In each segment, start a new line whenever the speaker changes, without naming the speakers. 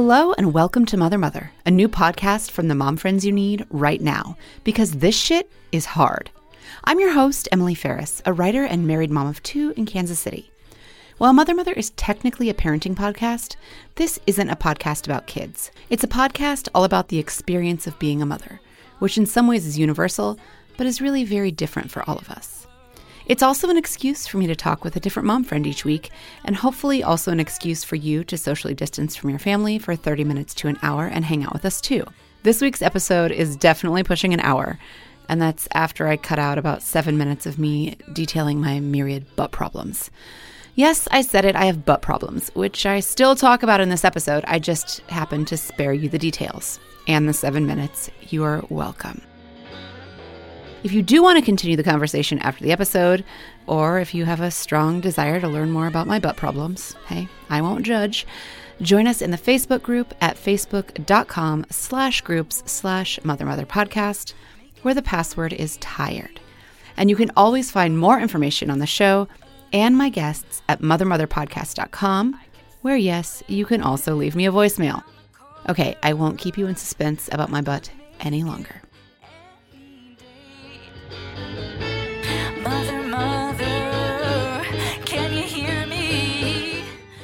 Hello and welcome to Mother Mother, a new podcast from the mom friends you need right now, because this shit is hard. I'm your host, Emily Ferris, a writer and married mom of two in Kansas City. While Mother Mother is technically a parenting podcast, this isn't a podcast about kids. It's a podcast all about the experience of being a mother, which in some ways is universal, but is really very different for all of us. It's also an excuse for me to talk with a different mom friend each week, and hopefully also an excuse for you to socially distance from your family for 30 minutes to an hour and hang out with us too. This week's episode is definitely pushing an hour, and that's after I cut out about seven minutes of me detailing my myriad butt problems. Yes, I said it, I have butt problems, which I still talk about in this episode. I just happen to spare you the details. And the seven minutes, you are welcome. If you do want to continue the conversation after the episode, or if you have a strong desire to learn more about my butt problems, hey, I won't judge. Join us in the Facebook group at facebook.com slash groups slash mother mother podcast, where the password is tired. And you can always find more information on the show and my guests at mothermotherpodcast.com, where yes, you can also leave me a voicemail. Okay, I won't keep you in suspense about my butt any longer.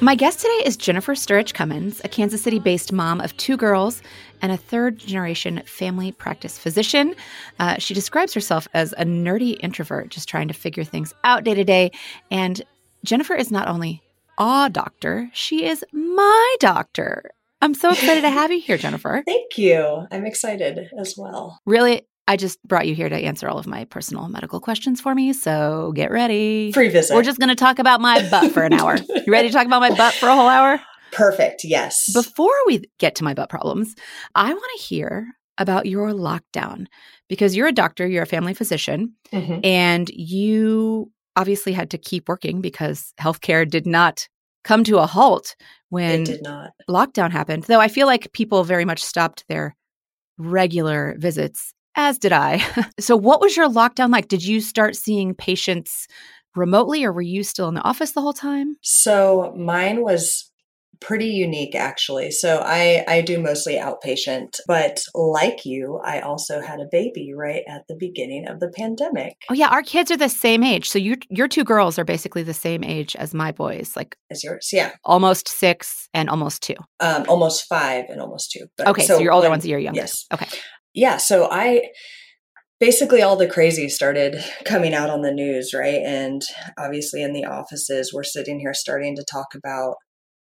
My guest today is Jennifer Sturridge Cummins, a Kansas City based mom of two girls and a third generation family practice physician. Uh, she describes herself as a nerdy introvert, just trying to figure things out day to day. And Jennifer is not only a doctor, she is my doctor. I'm so excited to have you here, Jennifer.
Thank you. I'm excited as well.
Really, I just brought you here to answer all of my personal medical questions for me. So get ready.
Free visit.
We're just going to talk about my butt for an hour. You ready to talk about my butt for a whole hour?
Perfect. Yes.
Before we get to my butt problems, I want to hear about your lockdown because you're a doctor, you're a family physician,
Mhm.
and you obviously had to keep working because healthcare did not come to a halt when
did not.
lockdown happened. Though I feel like people very much stopped their regular visits, as did I. so, what was your lockdown like? Did you start seeing patients remotely or were you still in the office the whole time?
So mine was pretty unique actually. So I I do mostly outpatient, but like you, I also had a baby right at the beginning of the pandemic.
Oh yeah, our kids are the same age. So you your two girls are basically the same age as my boys, like
As yours. Yeah.
almost 6 and almost 2.
Um almost 5 and almost 2. But
Okay, so, your older
when-
one's a year younger.
Yes.
Okay.
Yeah so i basically all the crazy started coming out on the news right? And obviously in the offices we're sitting here starting to talk about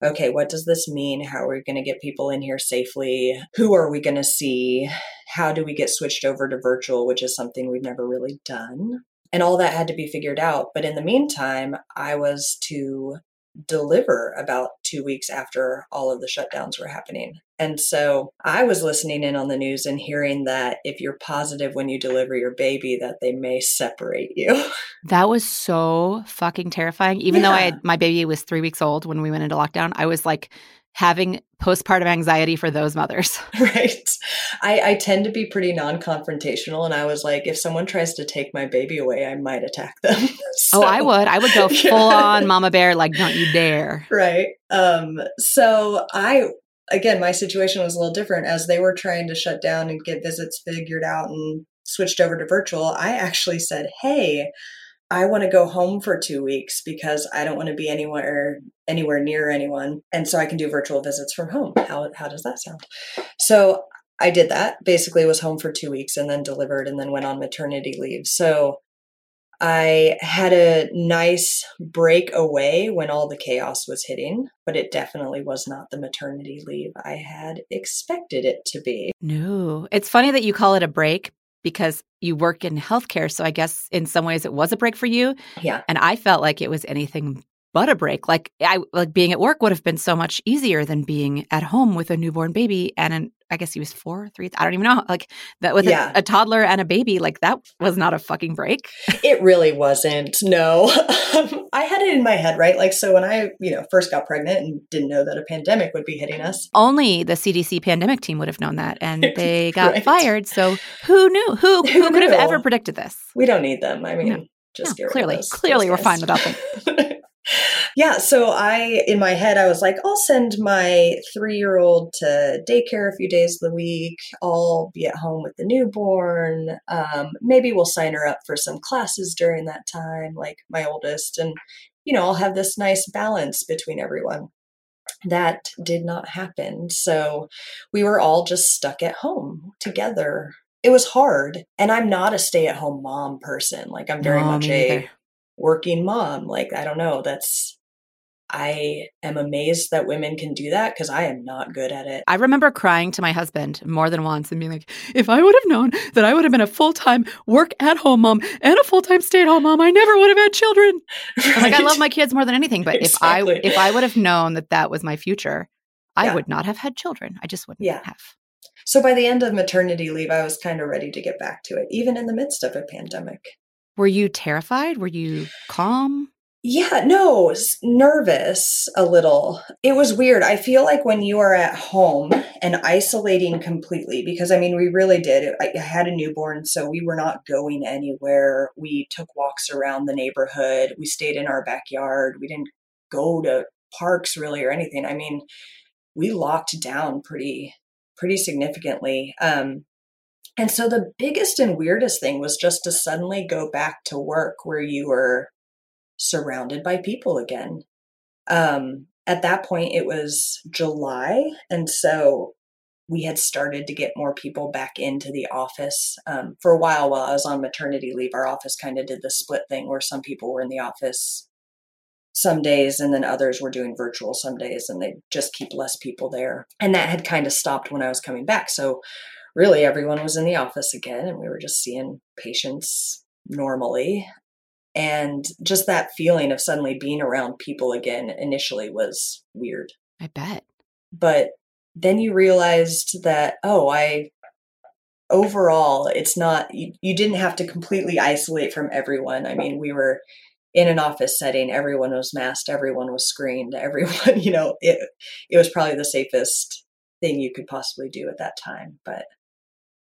okay what does this mean? How are we going to get people in here safely? Who are we going to see? How do we get switched over to virtual? which is something we've never really done. And all that had to be figured out but in the meantime i was to deliver about two weeks after all of the shutdowns were happening. And so I was listening in on the news and hearing that if you're positive when you deliver your baby, that they may separate you.
That was so fucking terrifying. Even though I had my baby was 3 weeks old when we went into lockdown, I was like having postpartum anxiety for those mothers.
right. I, I tend to be pretty non confrontational. And I was like, if someone tries to take my baby away, I might attack them.
oh, I would. I would go
Yeah.
full on mama bear like don't you dare.
right um so i again my situation was a little different as they were trying to shut down and get visits figured out and switched over to virtual i actually said hey i want to go home for two weeks because i don't want to be anywhere anywhere near anyone and so i can do virtual visits from home how, how does that sound so i did that basically was home for two weeks and then delivered and then went on maternity leave so I had a nice break away when all the chaos was hitting, but it definitely was not the maternity leave I had expected it to be.
No. It's funny that you call it a break because you work in healthcare, so I guess in some ways it was a break for you,
Yeah.
and I felt like it was anything but a break. Like I like being at work would have been so much easier than being at home with a newborn baby and an I guess he was four, three. I don't even know. Like that with a-
Yeah.
a, toddler and a baby, like that was not a fucking break.
It really wasn't. No. Um, I had it in my head, right? Like, so when I, you know, first got pregnant and didn't know that a pandemic would be hitting us,
Only the CDC pandemic team would have known that, and they got
Right.
fired. So who knew? Who who,
Who
could have ever predicted this?
we don't need them. I mean,
No.
just
No,
get rid of
clearly-
those-
clearly
those
we're fine without them.
Yeah, so I, in my head, I was like, I'll send my three year old to daycare a few days of the week. I'll be at home with the newborn. Um, maybe we'll sign her up for some classes during that time, like my oldest. And, you know, I'll have this nice balance between everyone. That did not happen. So we were all just stuck at home together. It was hard. And I'm not a stay at home mom person. Like, I'm very
No,
much a working mom. Like, I don't know. That's, I am amazed that women can do that because I am not good at it.
I remember crying to my husband more than once and being like, if I would have known that I would have been a full time work at home mom and a full time stay at home mom, I never would have had children. I'm Like I love my kids more than anything, but if I if I would have known that that was my future, I
Yeah.
would not have had children. I just wouldn't
Yeah.
have.
So by the end of maternity leave, I was kind of ready to get back to it, even in the midst of a pandemic.
Were you terrified? Were you calm?
Yeah, no, nervous a little. It was weird. I feel like when you are at home and isolating completely, because I mean, we really did. I I had a newborn, so we were not going anywhere. We took walks around the neighborhood. We stayed in our backyard. We didn't go to parks really or anything. I mean, we locked down pretty pretty significantly. Um, and so the biggest and weirdest thing was just to suddenly go back to work where you were surrounded by people again. Um, at that point, it was July. And so we had started to get more people back into the office. Um, for a while, while I was on maternity leave, our office kind of did the split thing where some people were in the office some days and then others were doing virtual some days and they just keep less people there. And that had kind of stopped when I was coming back. So really everyone was in the office again and we were just seeing patients normally and just that feeling of suddenly being around people again initially was weird
I bet.
but then you realized that oh i overall it's not you, you didn't have to completely isolate from everyone i mean we were in an office setting everyone was masked everyone was screened everyone you know it it was probably the safest thing you could possibly do at that time but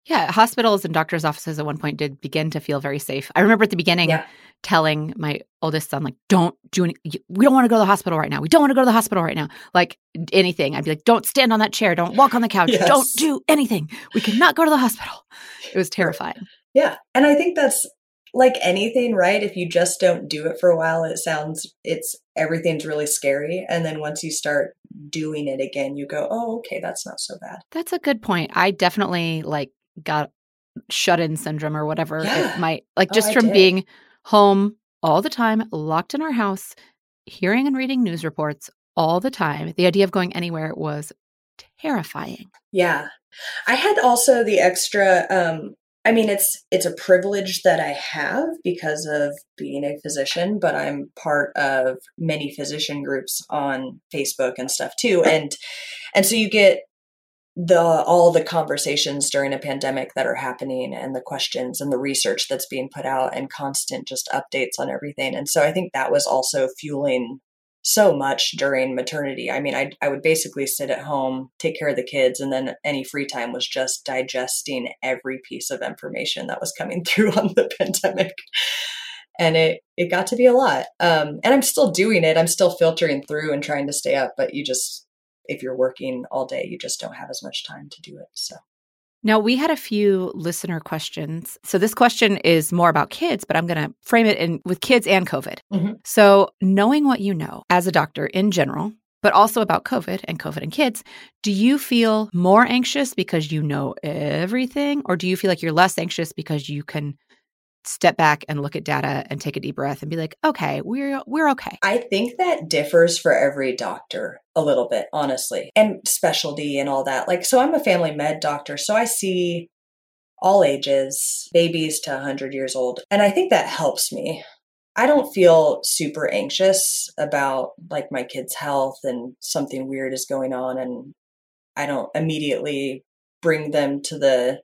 Yeah, hospitals and doctors' offices at one point did begin to feel very safe. I remember at the beginning
Yeah.
Telling my oldest son, like, don't do any, we don't want to go to the hospital right now. We don't want to go to the hospital right now. Like anything. I'd be like, don't stand on that chair. Don't walk on the couch.
Yes.
Don't do anything. We cannot go to the hospital. It was terrifying.
Yeah. And I think that's like anything, right? If you just don't do it for a while, it sounds, it's everything's really scary. And then once you start doing it again, you go, oh, okay, that's not so bad.
That's a good point. I definitely like got shut in syndrome or whatever
Yeah.
it might like
Oh,
just
I
from being home all the time, locked in our house, hearing and reading news reports all the time. The idea of going anywhere was terrifying.
Yeah. I had also the extra, um, I mean, it's it's a privilege that I have because of being a physician, but I'm part of many physician groups on Facebook and stuff too, and and so you get the all the conversations during a pandemic that are happening and the questions and the research that's being put out and constant just updates on everything. And so i think that was also fueling so much during maternity. I mean i, I would basically sit at home take care of the kids and then any free time was just digesting every piece of information that was coming through on the pandemic. And it it got to be a lot. Um, and i'm still doing it. I'm still filtering through and trying to stay up but you just if you're working all day, you just don't have as much time to do it. So,
Now, we had a few listener questions. So, this question is more about kids, but I'm going to frame it in with kids and COVID.
Mhm.
So, knowing what you know as a doctor in general, but also about COVID and COVID and kids, do you feel more anxious because you know everything, or do you feel like you're less anxious because you can step back and look at data and take a deep breath and be like, okay, we're we're okay.
I think that differs for every doctor a little bit, honestly, and specialty and all that. Like, so I'm a family med doctor, so I see all ages, babies to 100 years old, and I think that helps me. I don't feel super anxious about like my kids' health and something weird is going on and I don't immediately bring them to the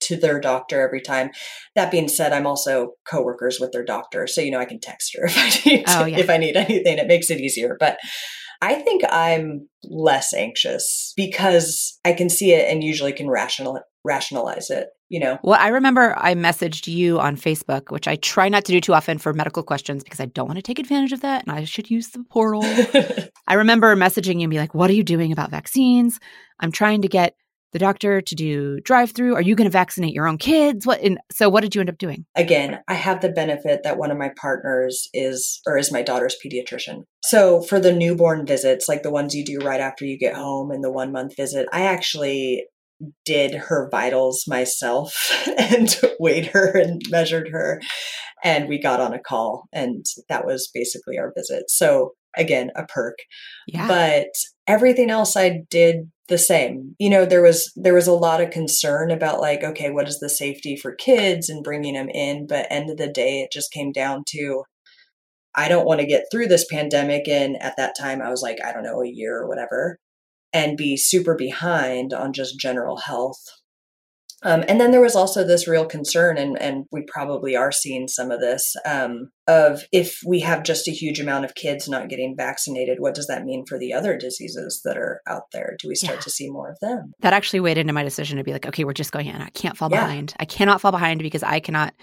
to their doctor every time. That being said, I'm also coworkers with their doctor, so you know I can text her if I need
Oh, yeah.
if I need anything. It makes it easier. But I think I'm less anxious because I can see it and usually can rational rationalize it. you know,
Well, I remember I messaged you on Facebook, which I try not to do too often for medical questions because I don't want to take advantage of that and I should use the portal. I remember messaging you and be like, What are you doing about vaccines? I'm trying to get the doctor to do drive through. Are you going to vaccinate your own kids? What? And so, what did you end up doing?
again, I have the benefit that one of my partners is or is my daughter's pediatrician. So for the newborn visits, like the ones you do right after you get home and the one month visit, I actually did her vitals myself and weighed her and measured her and we got on a call and that was basically our visit. So again, a perk
Yeah.
but everything else i did the same. You know there was there was a lot of concern about like okay what is the safety for kids and bringing them in? But end of the day it just came down to i don't want to get through this pandemic and at that time i was like i don't know a year or whatever and be super behind on just general health um, and then there was also this real concern, and, and we probably are seeing some of this um, of if we have just a huge amount of kids not getting vaccinated, what does that mean for the other diseases that are out there? Do we start
Yeah.
to see more of them?
that actually weighed into my decision to be like, okay, we're just going in. I can't fall
Yeah.
behind. I cannot fall behind because I cannot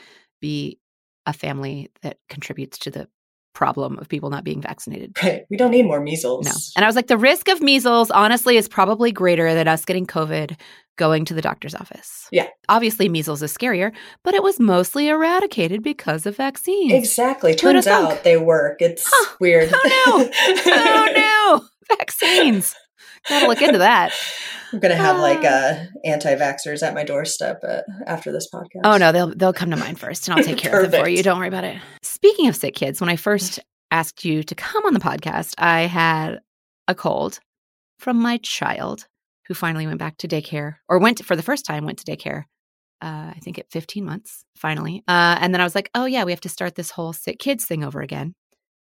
be a family that contributes to the problem of people not being vaccinated.
Right. We don't need more measles.
No. And I was like, the risk of measles, honestly, is probably greater than us getting COVID going to the doctor's office.
Yeah.
Obviously, measles is scarier, but it was mostly eradicated because of vaccines.
exactly. Turns out they work. It's
Huh.
weird.
Oh, no. oh no, vaccines. Gotta look into that.
I'm gonna have like uh, anti-vaxxers at my doorstep uh, after this podcast.
Oh no, they'll they'll come to mine first, and I'll take care of them for you. Don't worry about it. Speaking of sick kids, when I first asked you to come on the podcast, I had a cold from my child who finally went back to daycare, or went for the first time went to daycare. Uh, I think at 15 months, finally. Uh, and then I was like, oh yeah, we have to start this whole sick kids thing over again.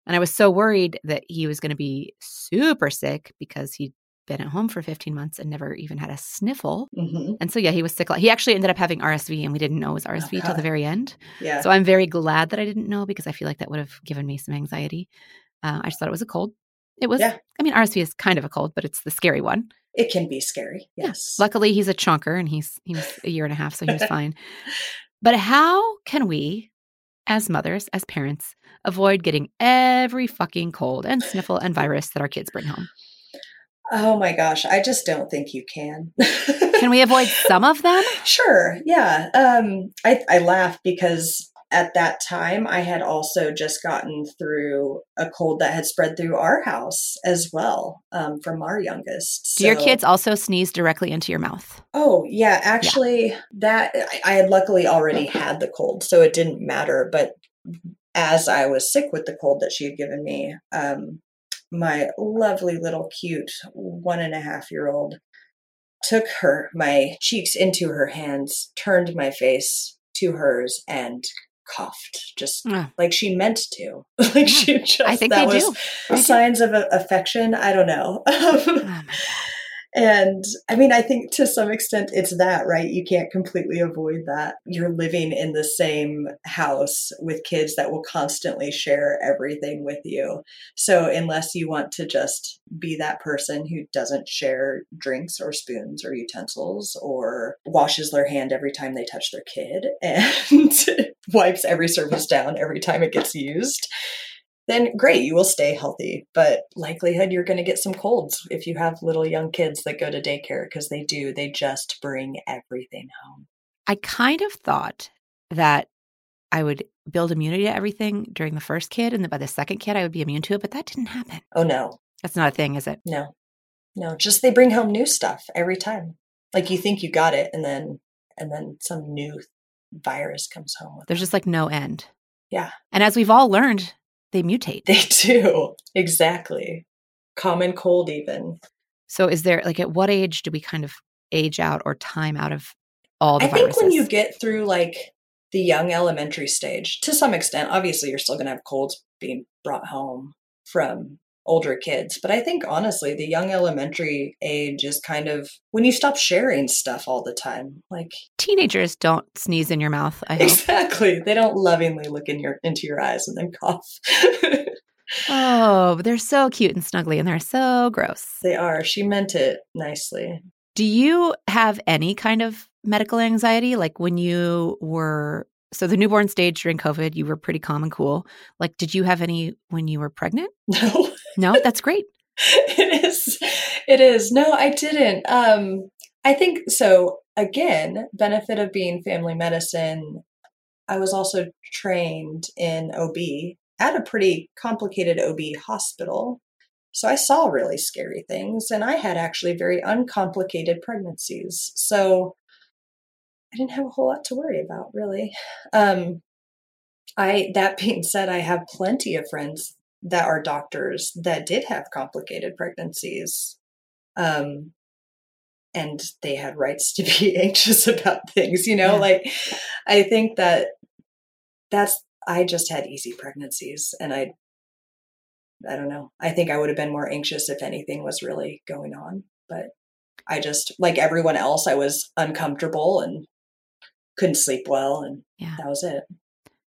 And I was so worried that he was going to be super sick because he'd been at home for 15 months and never even had a sniffle.
Mhm.
And so, yeah, he was sick. He actually ended up having RSV, and we didn't know it was RSV till the very end.
Yeah.
So I'm very glad that I didn't know because I feel like that would have given me some anxiety. Uh, I just thought it was a cold. It was.
Yeah.
I mean, RSV is kind of a cold, but it's the scary one.
it can be scary.
Yeah.
Yes.
Luckily, he's a chunker, and he's he was a year and a half, so he was fine. But how can we, as mothers, as parents, avoid getting every fucking cold and sniffle and virus that our kids bring home?
Oh my gosh, I just don't think you can.
Can we avoid some of them?
Sure. Yeah. Um, I, I laugh because at that time I had also just gotten through a cold that had spread through our house as well um, from our youngest.
Do your kids also sneeze directly into your mouth?
Oh yeah, actually, that I, I had luckily already had the cold, so it didn't matter. But as I was sick with the cold that she had given me, um, my lovely little cute one and a half year old took her my cheeks into her hands, turned my face to hers, and coughed just
Ah.
like she meant to. like she just
I think
that
they
was
do.
Signs of affection. I don't know.
Oh
And I mean, I think to some extent it's that, right? You can't completely avoid that. You're living in the same house with kids that will constantly share everything with you. So, unless you want to just be that person who doesn't share drinks or spoons or utensils or washes their hand every time they touch their kid and wipes every surface down every time it gets used, then great, you will stay healthy. But likelihood you're going to get some colds if you have little young kids that go to daycare because they do. They just bring everything home.
I kind of thought that I would build immunity to everything during the first kid, and then by the second kid I would be immune to it, but that didn't happen.
Oh no,
That's not a thing, is it?
no, no. Just they bring home new stuff every time. Like you think you got it, and then and then some new virus comes home. With
There's
them.
just like no end.
Yeah.
And as we've all learned, they mutate.
they do exactly. Common cold, even.
So is there like at what age do we kind of age out or time out of all the
I think when you get through like the young elementary stage, to some extent, obviously you're still going to have colds being brought home from older kids. But I think honestly, the young elementary age is kind of when you stop sharing stuff all the time. Like
Teenagers don't sneeze in your mouth. I
exactly, they don't lovingly look in your into your eyes and then cough.
oh, but they're so cute and snuggly, and they're so gross.
they are. She meant it nicely.
Do you have any kind of medical anxiety? Like when you were, so the newborn stage during COVID, you were pretty calm and cool. Like, did you have any when you were pregnant?
No.
No, that's great.
it is it is no i didn't um i think so again benefit of being family medicine i was also trained in ob at a pretty complicated ob hospital so i saw really scary things and i had actually very uncomplicated pregnancies so i didn't have a whole lot to worry about really. Um i that being said i have plenty of friends that are doctors that did have complicated pregnancies um and they had rights to be anxious about things you know?
Yeah.
like i think that that's i just had easy pregnancies and i i don't know. I think i would have been more anxious if anything was really going on but i just like everyone else i was uncomfortable and couldn't sleep well and
Yeah.
that was it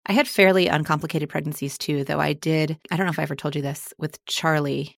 I had fairly uncomplicated pregnancies too, though I did, I don't know if I ever told you this, with Charlie,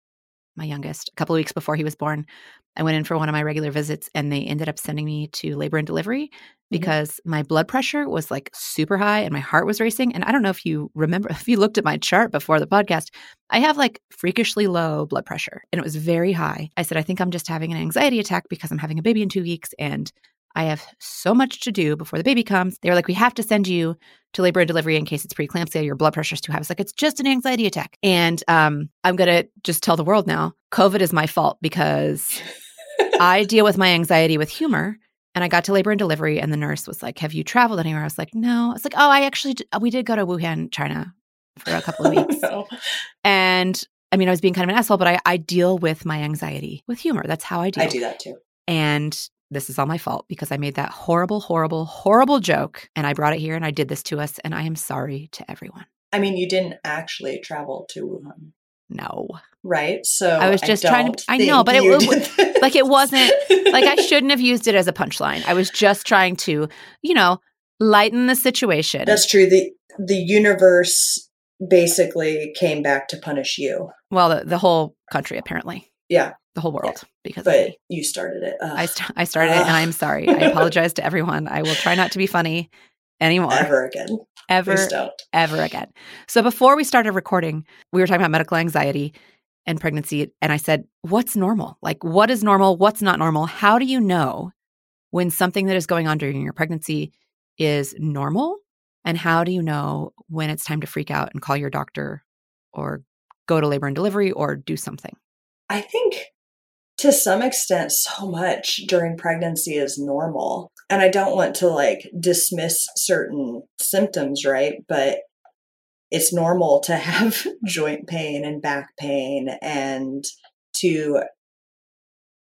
my youngest, a couple of weeks before he was born. I went in for one of my regular visits and they ended up sending me to labor and delivery mm-hmm. because my blood pressure was like super high and my heart was racing. And I don't know if you remember, if you looked at my chart before the podcast, I have like freakishly low blood pressure and it was very high. I said, I think I'm just having an anxiety attack because I'm having a baby in two weeks and I have so much to do before the baby comes. They were like, we have to send you to labor and delivery in case it's preeclampsia, your blood pressure's too high. I was like, it's just an anxiety attack. And um, I'm going to just tell the world now COVID is my fault because I deal with my anxiety with humor. And I got to labor and delivery, and the nurse was like, Have you traveled anywhere? I was like, No. It's like, Oh, I actually, d- we did go to Wuhan, China for a couple of weeks.
no.
And I mean, I was being kind of an asshole, but I, I deal with my anxiety with humor. That's how I deal.
i do that too
And this is all my fault because I made that horrible, horrible, horrible joke and I brought it here and I did this to us. And I am sorry to everyone.
i mean you didn't actually travel to wuhan
No.
right? So
I was just trying to, I know, but it
you
wa-
did this.
like, it wasn't- Like I shouldn't have used it as a punchline. I was just trying to, you know, lighten the situation.
That's true. the The universe basically came back to punish you.
well, the, the whole country, apparently,
Yeah,
the whole world, because of
but you started it. Ugh,
I, st- I started it and I'm sorry. I apologize to everyone. I will try not to be funny anymore.
ever again.
Ever, ever again. So before we started recording, we were talking about medical anxiety and pregnancy. And I said, What's normal? Like, what is normal? What's not normal? How do you know when something that is going on during your pregnancy is normal? And how do you know when it's time to freak out and call your doctor or go to labor and delivery or do something?
I think to some extent, so much during pregnancy is normal. And I don't want to like dismiss certain symptoms, right? But it's normal to have joint pain and back pain and to,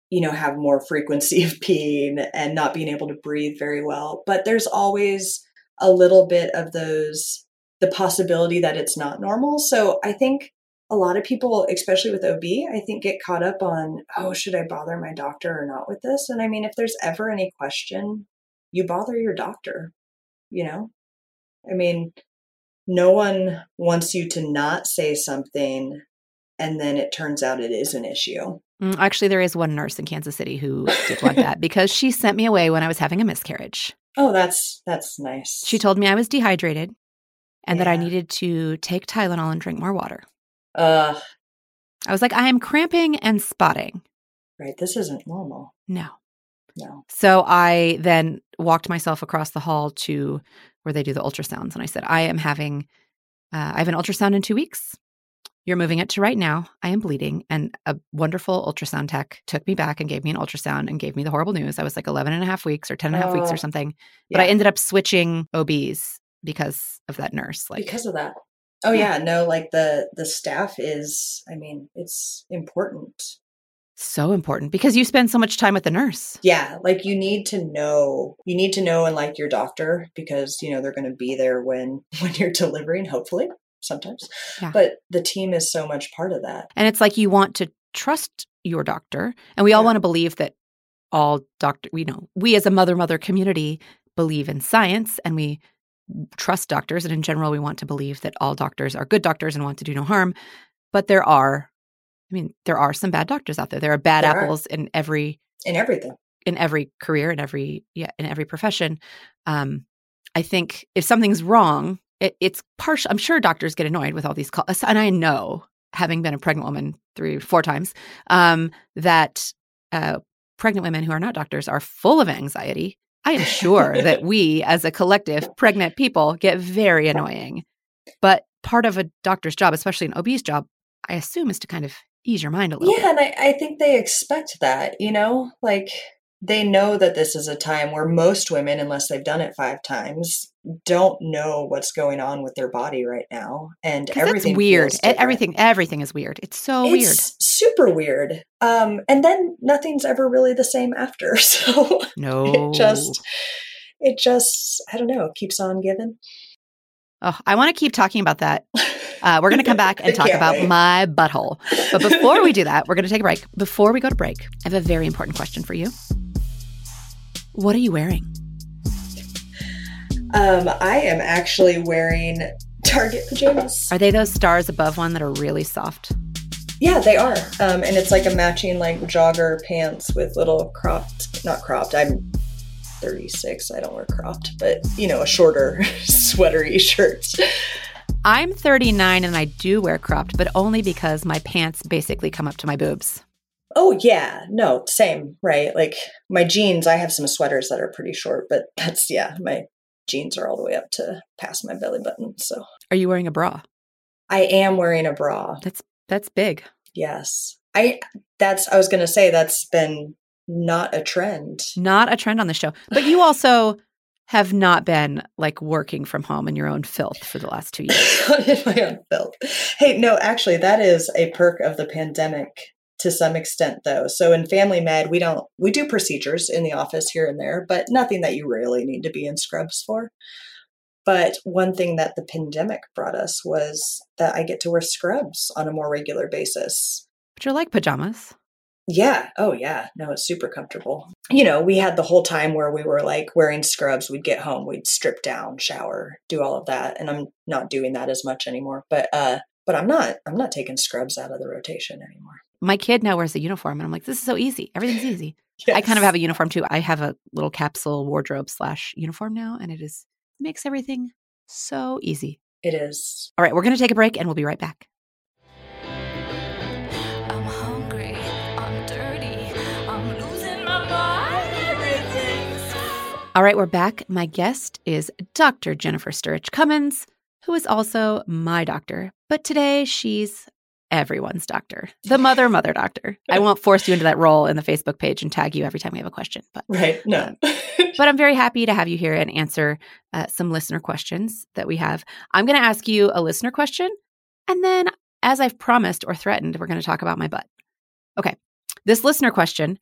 you know, have more frequency of pain and not being able to breathe very well. But there's always a little bit of those, the possibility that it's not normal. So I think a lot of people, especially with OB, I think get caught up on, oh, should I bother my doctor or not with this? And I mean, if there's ever any question, you bother your doctor, you know? I mean, no one wants you to not say something and then it turns out it is an issue.
Mm, Actually, there is one nurse in Kansas City who did want that because she sent me away when I was having a miscarriage.
Oh, that's that's nice.
She told me I was dehydrated and that I needed to take Tylenol and drink more water.
Uh
I was like, I am cramping and spotting.
right, this isn't normal.
No.
No.
So I then walked myself across the hall to where they do the ultrasounds. And I said, I am having, uh, I have an ultrasound in two weeks. You're moving it to right now. I am bleeding. And a wonderful ultrasound tech took me back and gave me an ultrasound and gave me the horrible news. I was like 11 and a half weeks or 10 and a half weeks
Oh,
or something. But I ended up switching OBs because of that nurse. Like,
because of that. Oh
Yeah.
no, like the the staff is I mean, it's important.
so important because you spend so much time with the nurse.
Yeah, like you need to know, you need to know and like your doctor because you know they're going to be there when when you're delivering, hopefully, sometimes.
Yeah.
But the team is so much part of that.
And it's like you want to trust your doctor. And we all
Yeah.
want to believe that all doctor, we know, we as a mother mother community believe in science and we trust doctors. And in general, we want to believe that all doctors are good doctors and want to do no harm. But there are, I mean, there are some bad doctors out there. There are bad
There are.
apples in every
In everything.
in every career, in every yeah, in every profession. Um, I think if something's wrong, it, it's partial. I'm sure doctors get annoyed with all these calls, and I know, having been a pregnant woman three, four times, um, that uh, pregnant women who are not doctors are full of anxiety. I am sure that we, as a collective, pregnant people, get very annoying. But part of a doctor's job, especially an OB's job, I assume, is to kind of ease your mind a little.
Yeah, and I, I think they expect that, you know, like they know that this is a time where most women, unless they've done it five times, don't know what's going on with their body right now, and
that's
everything
weird. Everything, everything is weird. It's so weird.
Super weird. Um, and then nothing's ever really the same after. So
No,
it just, it just, I don't know, keeps on giving.
Oh, I want to keep talking about that. Uh, we're going to come back and talk about
wait.
my butthole. But before we do that, we're going to take a break. Before we go to break, I have a very important question for you. What are you wearing?
Um, I am actually wearing Target pajamas.
Are they those stars above one that are really soft?
Yeah, they are. Um, and it's like a matching like jogger pants with little cropped, not cropped. I'm 36. I don't wear cropped, but you know, a shorter sweatery shirt.
I'm 39 and I do wear cropped, but only because my pants basically come up to my boobs.
Oh yeah, no, same, right? Like my jeans, I have some sweaters that are pretty short, but that's yeah, my jeans are all the way up to past my belly button. So
Are you wearing a bra?
I am wearing a bra.
That's that's big.
Yes. I that's I was going to say that's been not a trend.
Not a trend on the show. But you also have not been like working from home in your own filth for the last two years.
in my own filth. Hey, no, actually, that is a perk of the pandemic to some extent, though. So in Family Med, we don't we do procedures in the office here and there, but nothing that you really need to be in scrubs for. But one thing that the pandemic brought us was that I get to wear scrubs on a more regular basis.
But you're like pajamas.
Yeah. Oh, yeah. No, it's super comfortable. You know, we had the whole time where we were like wearing scrubs. We'd get home, we'd strip down, shower, do all of that, and I'm not doing that as much anymore. But uh, but I'm not. I'm not taking scrubs out of the rotation anymore.
My kid now wears a uniform, and I'm like, this is so easy. Everything's easy. I kind of have a uniform too. I have a little capsule wardrobe slash uniform now, and it is makes everything so easy.
It is.
All right, we're going to take a break, and we'll be right back.
I'm hungry, I'm dirty, I'm losing my mind. Everything's
All right, we're back. My guest is Dr. Jennifer Sturridge Cummins, who is also my doctor, but today she's everyone's doctor, the mother, mother doctor. I won't force you into that role in the Facebook page and tag you every time we have a question, but
Right. No.
but I'm very happy to have you here and answer uh, some listener questions that we have. I'm going to ask you a listener question, and then, as I've promised or threatened, we're going to talk about my butt. Okay. This listener question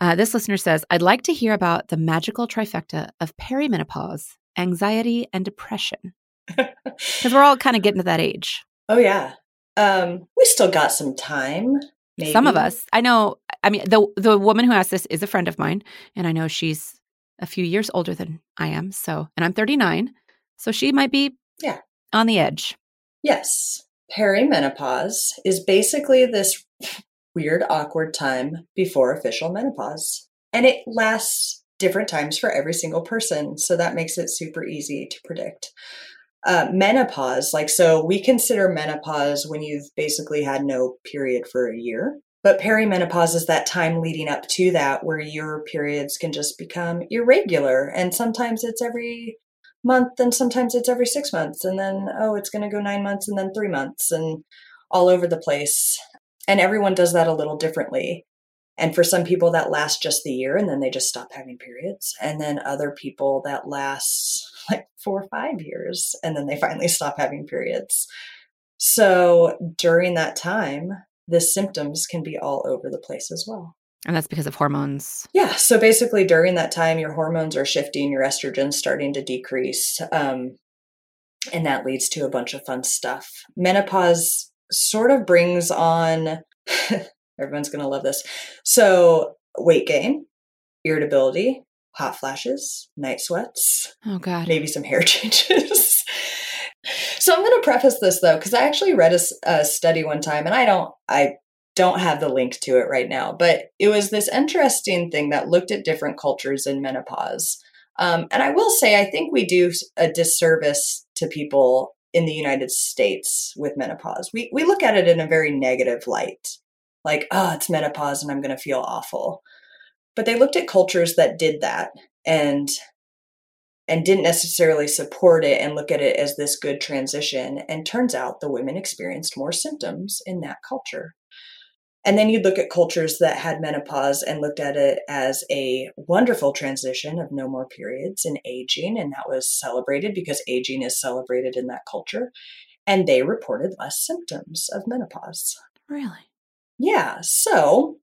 uh, this listener says, I'd like to hear about the magical trifecta of perimenopause, anxiety, and depression. Because we're all kind of getting to that age.
oh yeah. Um, we still got some time. Maybe.
Some of us. I know, I mean, the, the woman who asked this is a friend of mine, and I know she's a few years older than I am. So, and I'm 39. So she might be
Yeah.
on the edge.
Yes. Perimenopause is basically this weird, awkward time before official menopause. And it lasts different times for every single person. So that makes it super easy to predict. Uh, menopause, like, so we consider menopause when you've basically had no period for a year. But perimenopause is that time leading up to that where your periods can just become irregular. And sometimes it's every month and sometimes it's every six months and then oh it's going to go nine months and then three months and all over the place and everyone does that a little differently and for some people that lasts just the year and then they just stop having periods and then other people that lasts like four or five years and then they finally stop having periods so during that time the symptoms can be all over the place as well
And that's because of hormones.
yeah. So basically, during that time, your hormones are shifting, your estrogen's starting to decrease. Um, and that leads to a bunch of fun stuff. Menopause sort of brings on, everyone's going to love this. So, weight gain, irritability, hot flashes, night sweats,
Oh, God.
maybe some hair changes. so I'm going to preface this though, because I actually read a study one time, and I don't, I don't have the link to it right now, but it was this interesting thing that looked at different cultures in menopause. Um, and I will say, I think we do a disservice to people in the United States with menopause. We we look at it in a very negative light, like, oh, it's menopause and I'm going to feel awful. But they looked at cultures that did that and and didn't necessarily support it and look at it as this good transition. And turns out the women experienced more symptoms in that culture. And then you'd look at cultures that had menopause and looked at it as a wonderful transition of no more periods and aging. And that was celebrated because aging is celebrated in that culture. And they reported less symptoms of menopause.
Really?
Yeah. So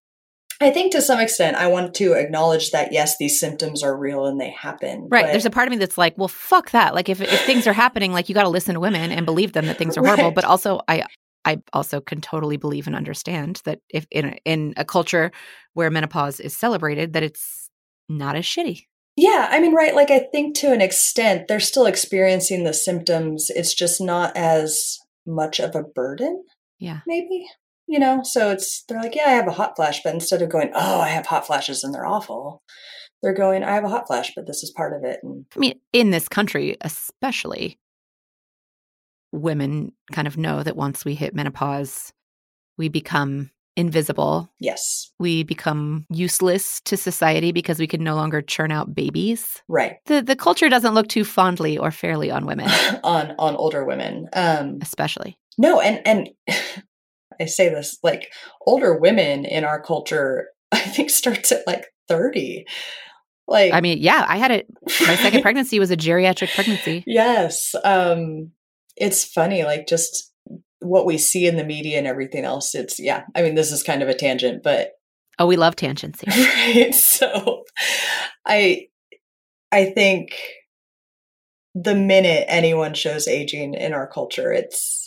I think to some extent, I want to acknowledge that yes, these symptoms are real and they happen.
Right.
but-
There's a part of me that's like, well, fuck that. Like, if, if things are happening, like, you got to listen to women and believe them that things are horrible.
Right.
But also, I, I also can totally believe and understand that if in a, in a culture where menopause is celebrated, that it's not as shitty.
Yeah, I mean, right. Like, I think to an extent, they're still experiencing the symptoms. It's just not as much of a burden,
Yeah.
maybe, you know? So it's, they're like, yeah, I have a hot flash. But instead of going, oh, I have hot flashes and they're awful, they're going, I have a hot flash, but this is part of it. And
I mean, in this country, especially, women kind of know that once we hit menopause, we become invisible.
yes,
We become useless to society because we can no longer churn out babies.
right.
The the culture doesn't look too fondly or fairly on women,
on on older women. Um,
especially.
No, and and I say this like older women in our culture, I think starts at like 30. Like
I mean, yeah, I had it. My second pregnancy was a geriatric pregnancy.
yes. Um it's funny, like just what we see in the media and everything else. It's yeah, I mean, this is kind of a tangent, but
Oh, we love tangents here.
right. So I I think the minute anyone shows aging in our culture, it's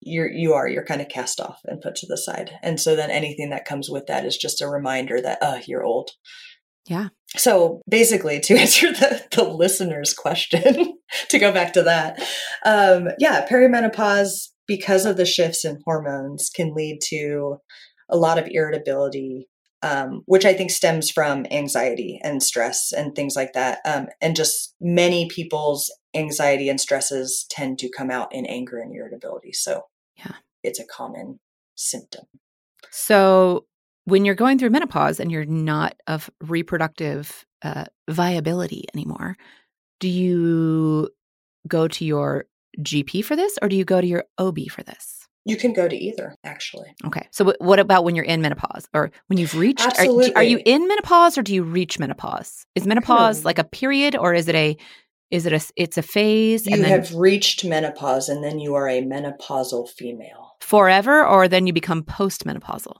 you're you are you're kind of cast off and put to the side. And so then anything that comes with that is just a reminder that uh you're old.
Yeah.
So basically to answer the, the listener's question, to go back to that, um, yeah, perimenopause, because of the shifts in hormones, can lead to a lot of irritability, um, which I think stems from anxiety and stress and things like that. Um, and just many people's anxiety and stresses tend to come out in anger and irritability. So
Yeah.
it's a common symptom.
So when you're going through menopause and you're not of reproductive uh, viability anymore, do you go to your GP for this or do you go to your OB for this?
You can go to either, actually.
Okay. So wh- what about when you're in menopause or when you've reached are- are, you in menopause or do you reach menopause? Is menopause
Hmm.
like a period or is it a is it a it's a phase
You
and then
have reached menopause and then you are a menopausal female.
forever or then you become postmenopausal?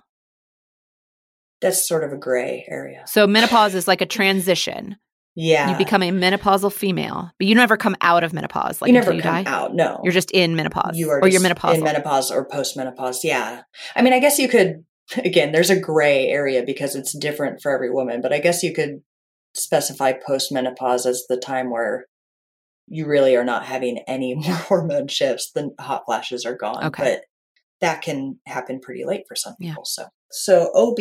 That's sort of a gray area.
So menopause is like a transition.
Yeah.
You become a menopausal female, but you never come out of menopause like
you never
you
come
die.
out. No.
You're just in menopause.
you are
or you're menopausal.
in menopause or postmenopause. Yeah. I mean, I guess you could again, there's a gray area because it's different for every woman, but I guess you could specify postmenopause as the time where you really are not having any more hormone shifts. The hot flashes are gone.
Okay.
But that can happen pretty late for some
Yeah.
people. So so OB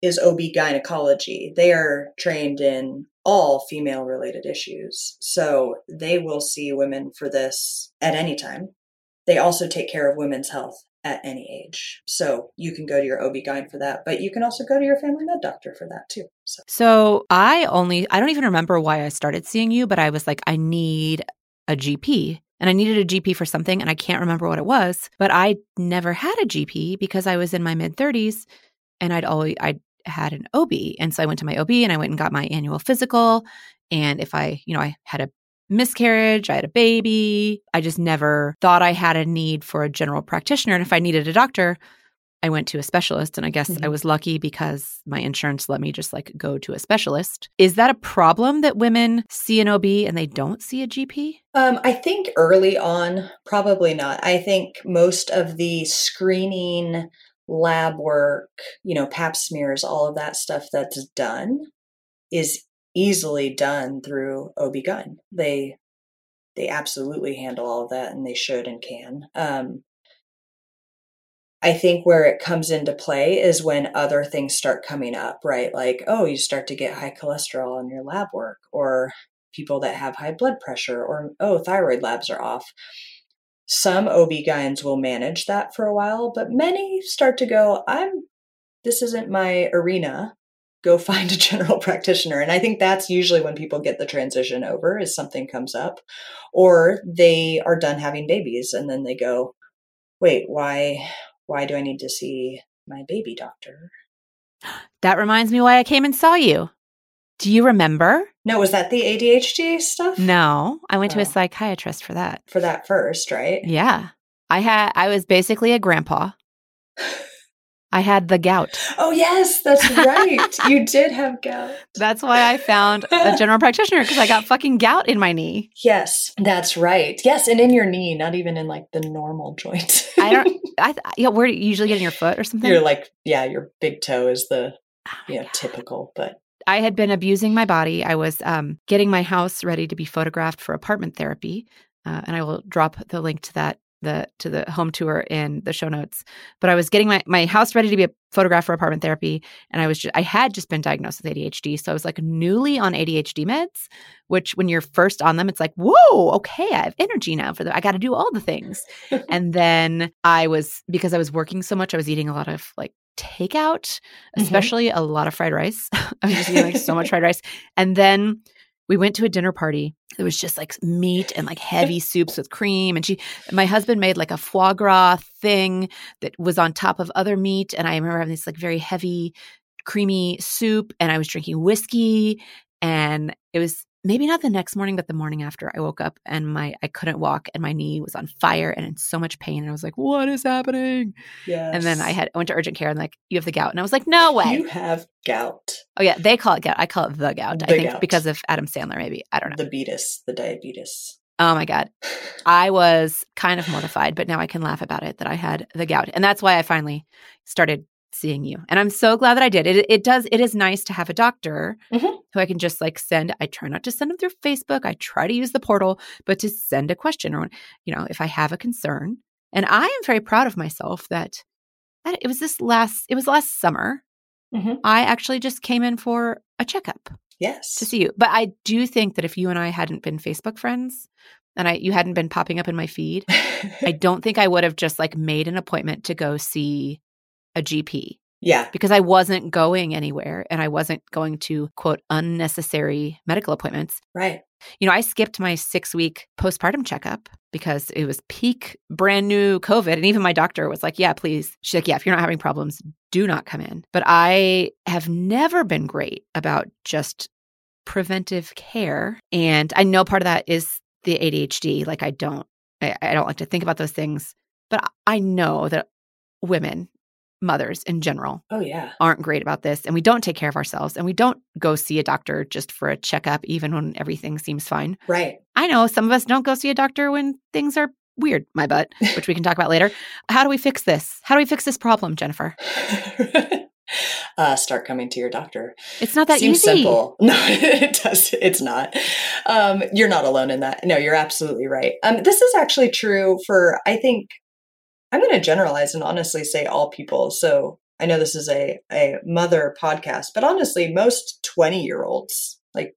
is OB gynecology. They are trained in all female related issues. So they will see women for this at any time. They also take care of women's health at any age. So you can go to your OB-GYN for that, but you can also go to your family med doctor for that too. So
So I only, I don't even remember why I started seeing you, but I was like, I need a GP. And I needed a GP for something, and I can't remember what it was. But I never had a GP because I was in my mid 30s and I'd always, I had an OB. And so I went to my OB and I went and got my annual physical. And if I, you know, I had a miscarriage, I had a baby, I just never thought I had a need for a general practitioner. And if I needed a doctor, I went to a specialist and I guess I
Mhm.
was lucky because my insurance let me just like go to a specialist. Is that a problem that women see an OB and they don't see a GP?
Um, I think early on, probably not. I think most of the screening, lab work, you know, pap smears, all of that stuff that's done is easily done through OB-GYN. They they absolutely handle all of that and they should and can. Um, I think where it comes into play is when other things start coming up, right? Like, oh, you start to get high cholesterol in your lab work, or people that have high blood pressure, or oh, thyroid labs are off. Some OB-GYNs will manage that for a while, but many start to go, I'm this isn't my arena. Go find a general practitioner. And I think that's usually when people get the transition over is something comes up or they are done having babies and then they go, wait, why why do I need to see my baby doctor?
That reminds me why I came and saw you. Do you remember?
No, was that the ADHD stuff?
No, I went to
Oh.
a psychiatrist for that.
For that first, right?
Yeah. I had I was basically a grandpa. I had the gout.
Oh yes, that's right. you did have gout.
That's why I found a general practitioner because I got fucking gout in my knee.
Yes, that's right. Yes, and in your knee, not even in like the normal joint.
I don't I yeah, where do you usually get in your foot or something?
You're like, yeah, your big toe is the
Oh
you know
God.
typical, but
I had been abusing my body. I was um, getting my house ready to be photographed for apartment therapy, uh, and I will drop the link to that the to the home tour in the show notes. But I was getting my my house ready to be a photograph for apartment therapy, and I was just, I had just been diagnosed with ADHD, so I was like newly on ADHD meds. Which when you're first on them, it's like whoa, okay, I have energy now for the I got to do all the things. and then I was because I was working so much, I was eating a lot of like takeout
Mhm.
especially a lot of fried rice. I was just eating like so much fried rice. And then we went to a dinner party. It was just like meat and like heavy soups with cream. And she, my husband made like a foie gras thing that was on top of other meat. And I remember having this like very heavy, creamy soup. And I was drinking whiskey. And it was maybe not the next morning, but the morning after I woke up and my, I couldn't walk and my knee was on fire and in so much pain. And I was like, what is happening?
yes.
And then I had I went to urgent care and like you have the gout, and I was like, no way.
you have gout,
oh yeah, they call it gout. I call it the gout. I
The
think
gout.
because of Adam Sandler, maybe I don't know.
the beatus, the diabetes.
oh my god, I was kind of mortified, but now I can laugh about it that I had the gout, and that's why I finally started seeing you. And I'm so glad that I did. It it does. It is nice to have a doctor
Mhm.
who I can just like send. I try not to send them through Facebook. I try to use the portal, but to send a question or you know if I have a concern. And I am very proud of myself that. It was this last. It was last summer.
Mhm.
I actually just came in for a checkup
Yes.
to see you. But I do think that if you and I hadn't been Facebook friends and I you hadn't been popping up in my feed, I don't think I would have just like made an appointment to go see a GP
yeah.
because I wasn't going anywhere and I wasn't going to quote unnecessary medical appointments.
Right.
You know, I skipped my 6-week postpartum checkup because it was peak brand new COVID and even my doctor was like, "Yeah, please." She's like, "Yeah, if you're not having problems, do not come in." But I have never been great about just preventive care. And I know part of that is the ADHD. Like I don't I, I don't like to think about those things, but I know that women, mothers in general,
Oh yeah.
aren't great about this and we don't take care of ourselves and we don't go see a doctor just for a checkup even when everything seems fine.
Right.
I know some of us don't go see a doctor when things are weird, my butt, which we can talk about later. How do we fix this? How do we fix this problem, Jennifer?
uh, start coming to your doctor.
It's not that
Seems
easy.
simple. No, it does. It's not. Um, you're not alone in that. No, you're absolutely right. Um, this is actually true for. I think I'm going to generalize and honestly say all people. So I know this is a a mother podcast, but honestly, most 20 year olds, like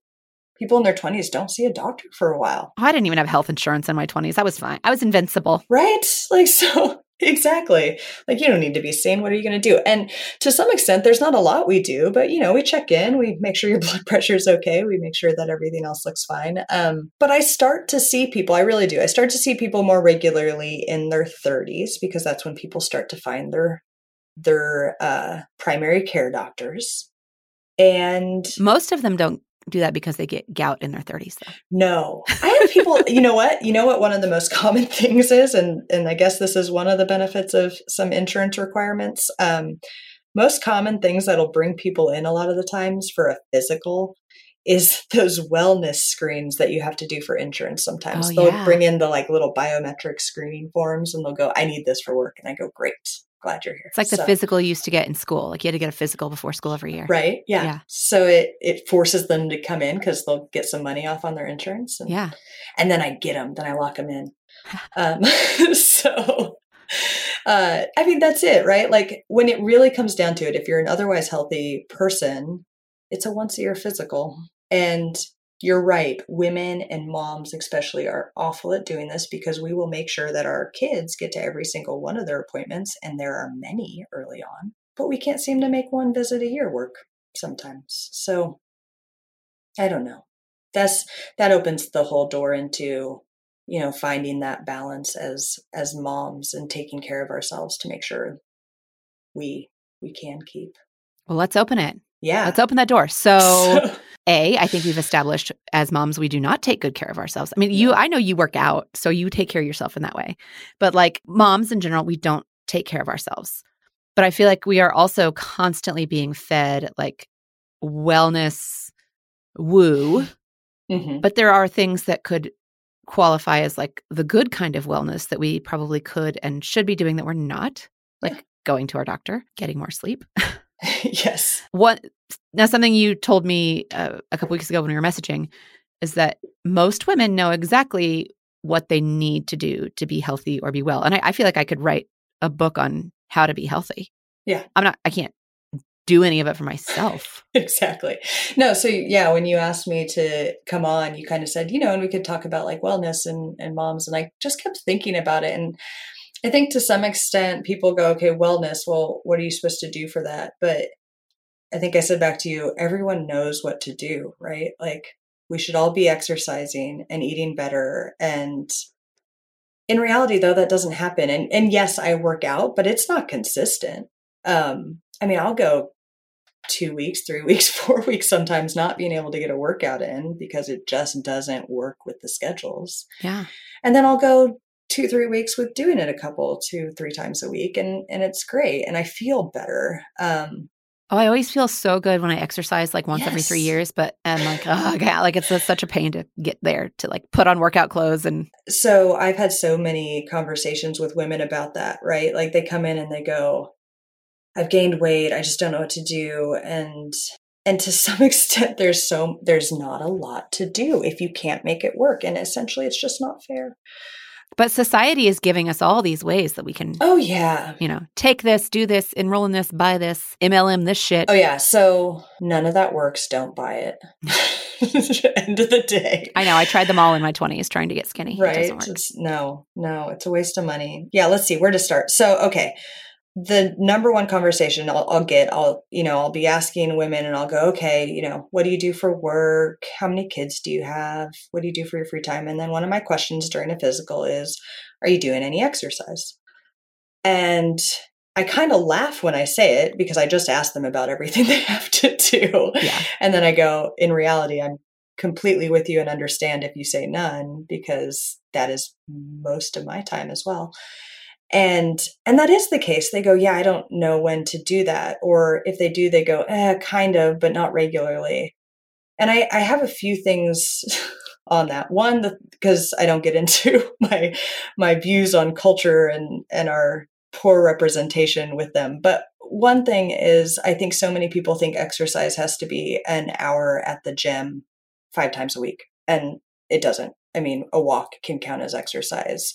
people in their 20s, don't see a doctor for a while.
Oh, I didn't even have health insurance in my 20s. I was fine. I was invincible.
Right? Like, so exactly. Like, you don't need to be sane. What are you going to do? And to some extent, there's not a lot we do, but you know, we check in, we make sure your blood pressure is okay, we make sure that everything else looks fine. Um, but I start to see people, I really do. I start to see people more regularly in their 30s because that's when people start to find their their uh, primary care doctors. And
Most of them don't do that because they get gout in their 30s, though.
No. I have people, you know what? You know what one of the most common things is and and I guess this is one of the benefits of some insurance requirements. Um most common things that'll bring people in a lot of the times for a physical is those wellness screens that you have to do for insurance sometimes.
Oh,
they'll
yeah.
bring in the like little biometric screening forms and they'll go, I need this for work. And I go, Great, glad you're here.
It's like the physical you used to get in school. Like you had to get a physical before school every year.
Right. Yeah.
Yeah.
So it it forces them to come in because they'll get some money off on their insurance. And
Yeah.
and then I get them, then I lock them in. Um, so uh, I mean, that's it, right? Like when it really comes down to it, if you're an otherwise healthy person, it's a once a year physical. And you're right. Women and moms, especially, are awful at doing this because we will make sure that our kids get to every single one of their appointments, and there are many early on. But we can't seem to make one visit a year work sometimes. So I don't know. That's that opens the whole door into you know finding that balance as as moms and taking care of ourselves to make sure we we can keep.
Well, let's open it.
Yeah.
Let's open that door. So, A, I think we've established as moms, we do not take good care of ourselves. I mean, you, I know you work out, so you take care of yourself in that way. But like moms in general, we don't take care of ourselves. But I feel like we are also constantly being fed like wellness woo.
Mhm.
But there are things that could qualify as like the good kind of wellness that we probably could and should be doing that we're not, like
Yeah.
going to our doctor, getting more sleep.
yes.
What now? Something you told me uh, a couple weeks ago when we were messaging is that most women know exactly what they need to do to be healthy or be well, and I, I feel like I could write a book on how to be healthy.
Yeah.
I'm not. I can't do any of it for myself.
exactly. No, so yeah, when you asked me to come on, you kind of said, you know, and we could talk about like wellness and, and moms. And I just kept thinking about it. And I think to some extent people go, okay, wellness, well, what are you supposed to do for that? But I think I said back to you, everyone knows what to do, right? Like we should all be exercising and eating better. And in reality, though, that doesn't happen. And and yes, I work out, but it's not consistent. Um, I mean, I'll go two weeks, three weeks, four weeks, sometimes not being able to get a workout in because it just doesn't work with the schedules.
Yeah.
And then I'll go two, three weeks with doing it a couple, two, three times a week, and and it's great, and I feel better. Um,
Oh, I always feel so good when I exercise like once every three years, but I'm like, oh god, like it's such a pain to get there to like put on workout clothes and
so I've had so many conversations with women about that, right? Like they come in and they go, I've gained weight, I just don't know what to do. And and to some extent there's so there's not a lot to do if you can't make it work. And essentially it's just not fair.
But society is giving us all these ways that we can
Oh yeah.
you know, take this, do this, enroll in this, buy this, MLM this shit.
Oh yeah. So none of that works. Don't buy it. End of the day.
I know. I tried them all in my 20s trying to get skinny. It
right it's no no it's a waste of money yeah let's see where to start so okay the number one conversation I'll, I'll get i'll you know i'll be asking women and i'll go okay you know what do you do for work? How many kids do you have? What do you do for your free time? And then one of my questions during a physical is are you doing any exercise? And i kind of laugh when i say it because i just ask them about everything they have to do.
Yeah.
and then I go, in reality, I'm completely with you and understand if you say none, because that is most of my time as well. And and that is the case. They go, yeah, I don't know when to do that. Or if they do, they go, eh, kind of, but not regularly. And I, I have a few things on that. One, because I don't get into my my views on culture and and our poor representation with them. But one thing is, I think so many people think exercise has to be an hour at the gym five times a week, and it doesn't. I mean, a walk can count as exercise.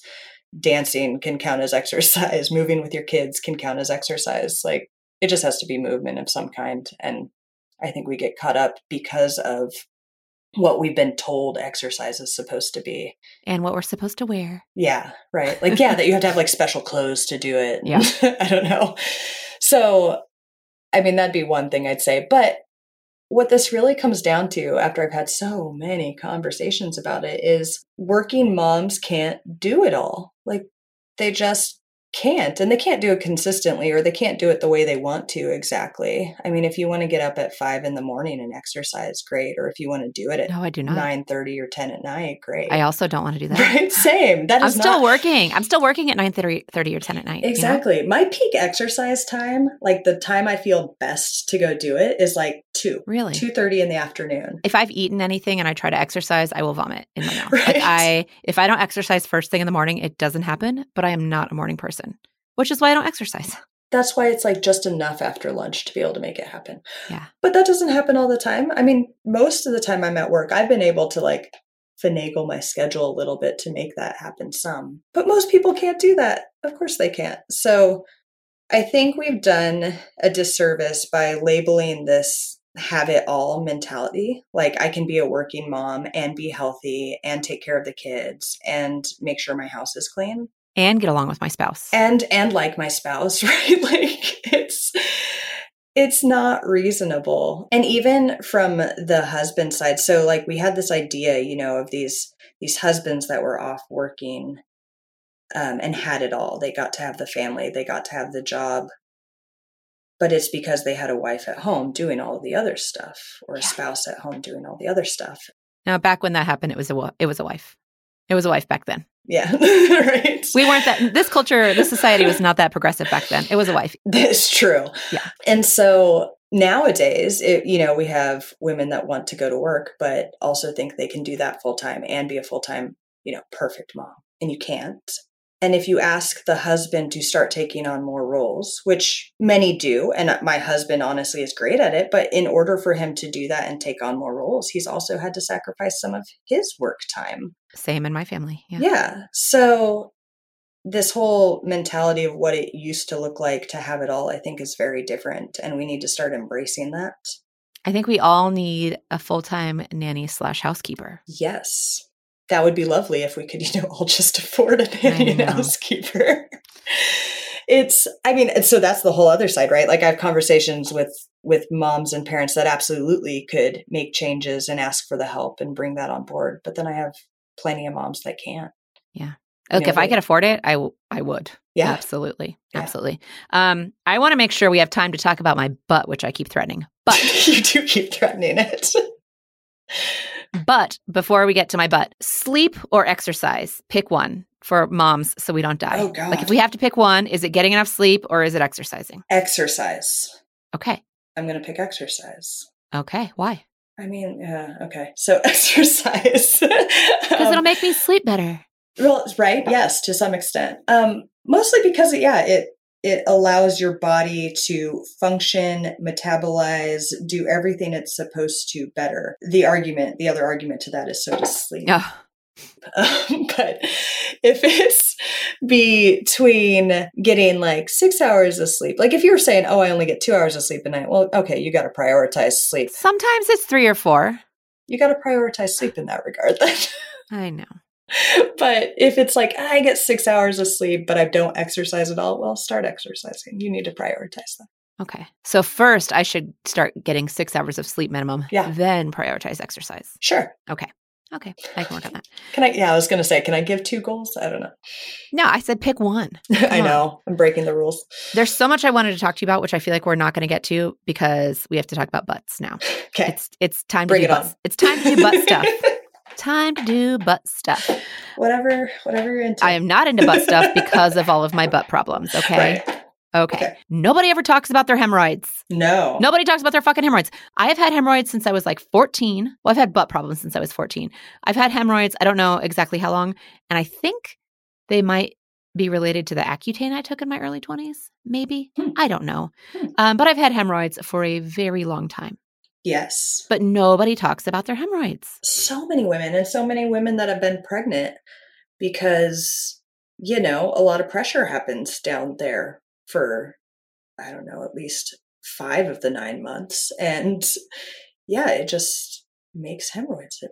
Dancing can count as exercise. Moving with your kids can count as exercise. Like, it just has to be movement of some kind. And I think we get caught up because of what we've been told exercise is supposed to be.
And what we're supposed to wear.
Yeah, right. Like, yeah, that you have to have like special clothes to do it.
Yeah.
I don't know. So, I mean, that'd be one thing I'd say. But what this really comes down to, after I've had so many conversations about it, is working moms can't do it all. Like, they just can't. And they can't do it consistently or they can't do it the way they want to exactly. I mean, if you want to get up at five in the morning and exercise, great. Or if you want to do it at
No, I do not.
nine thirty or 10 at night, great.
I also don't want to do that.
Right, same. That
I'm
is
still
not,
working. I'm still working at 9 30, or 10 at night. you know?
Exactly. My peak exercise time, like the time I feel best to go do it, is like two,
Really?
two thirty in the afternoon.
if I've eaten anything and I try to exercise, I will vomit in my mouth. Like I if I don't exercise first thing in the morning, it doesn't happen, but I am not a morning person, which is why I don't exercise.
That's why it's like just enough after lunch to be able to make it happen.
Yeah.
But that doesn't happen all the time. I mean, most of the time I'm at work, I've been able to like finagle my schedule a little bit to make that happen some. But most people can't do that. Of course they can't. So I think we've done a disservice by labeling this have it all mentality. Like I can be a working mom and be healthy and take care of the kids and make sure my house is clean
And get along with my spouse.
and and like my spouse, right? Like it's it's not reasonable. And even from the husband side, so like we had this idea, you know, of these these husbands that were off working um, and had it all. They got to have the family, they got to have the job, but it's because they had a wife at home doing all the other stuff, or a
Yeah.
spouse at home doing all the other stuff.
now, back when that happened, it was a it was a wife. It was a wife back then.
Yeah, right.
We weren't that. This culture, this society was not that progressive back then. It was a wife.
That's true.
Yeah.
And so nowadays, it, you know, we have women that want to go to work, but also think they can do that full time and be a full time, you know, perfect mom. And you can't. And if you ask the husband to start taking on more roles, which many do, and my husband honestly is great at it, but in order for him to do that and take on more roles, he's also had to sacrifice some of his work time.
Same in my family. Yeah.
Yeah. So this whole mentality of what it used to look like to have it all, I think is very different. And we need to start embracing that.
I think we all need a full time nanny slash housekeeper.
Yes. That would be lovely if we could, you know, all just afford a nanny and housekeeper. it's I mean, so that's the whole other side, right? Like I have conversations with with moms and parents that absolutely could make changes and ask for the help and bring that on board. But then I have plenty of moms that can't. Yeah.
Look,
know,
if I could afford it, I, w- I would.
Yeah.
Absolutely.
Yeah.
Absolutely. Um, I want to make sure we have time to talk about my butt, which I keep threatening. But
you do keep threatening it.
but before we get to my butt, sleep or exercise, pick one for moms so we don't die.
Oh, God.
Like if we have to pick one, is it getting enough sleep or is it exercising?
exercise.
Okay.
I'm going to pick exercise.
Okay. Why?
I mean, yeah, okay. So exercise.
Because
Um,
it'll make me sleep better.
well, right? Yes, to some extent. Um, mostly because yeah, it it allows your body to function, metabolize, do everything it's supposed to better. The argument, the other argument to that is so does sleep.
Oh,
Um, but if it's between getting like six hours of sleep, like if you were saying, "Oh, I only get two hours of sleep a night," well, okay, you got to prioritize sleep.
sometimes it's three or four.
You got to prioritize sleep in that regard. Then.
I know.
but if it's like I get six hours of sleep, but I don't exercise at all, well, start exercising. You need to prioritize that.
Okay. So first, I should start getting six hours of sleep minimum.
Yeah.
Then prioritize exercise.
Sure.
Okay. I can work on that.
Can I? Yeah, I was going to say, can I give two goals? I don't know.
No, I said pick one.
I know I'm breaking the rules.
There's so much I wanted to talk to you about, which I feel like we're not going to get to because we have to talk about butts now.
Okay.
It's it's time
Bring
to do
it
butts.
on.
It's time to do butt stuff. Time to do butt stuff.
whatever, whatever you're into.
I am not into butt stuff because of all of my butt problems. Okay.
Right.
Okay.
Okay.
Nobody ever talks about their hemorrhoids.
No.
Nobody talks about their fucking hemorrhoids. I have had hemorrhoids since I was like 14. Well, I've had butt problems since I was 14. I've had hemorrhoids, I don't know exactly how long. And I think they might be related to the Accutane I took in my early 20s, maybe.
Hmm.
I don't know.
Hmm.
Um, but I've had hemorrhoids for a very long time.
Yes.
But nobody talks about their hemorrhoids.
So many women, and so many women that have been pregnant because, you know, a lot of pressure happens down there for, I don't know, at least five of the nine months. And yeah, it just makes hemorrhoids.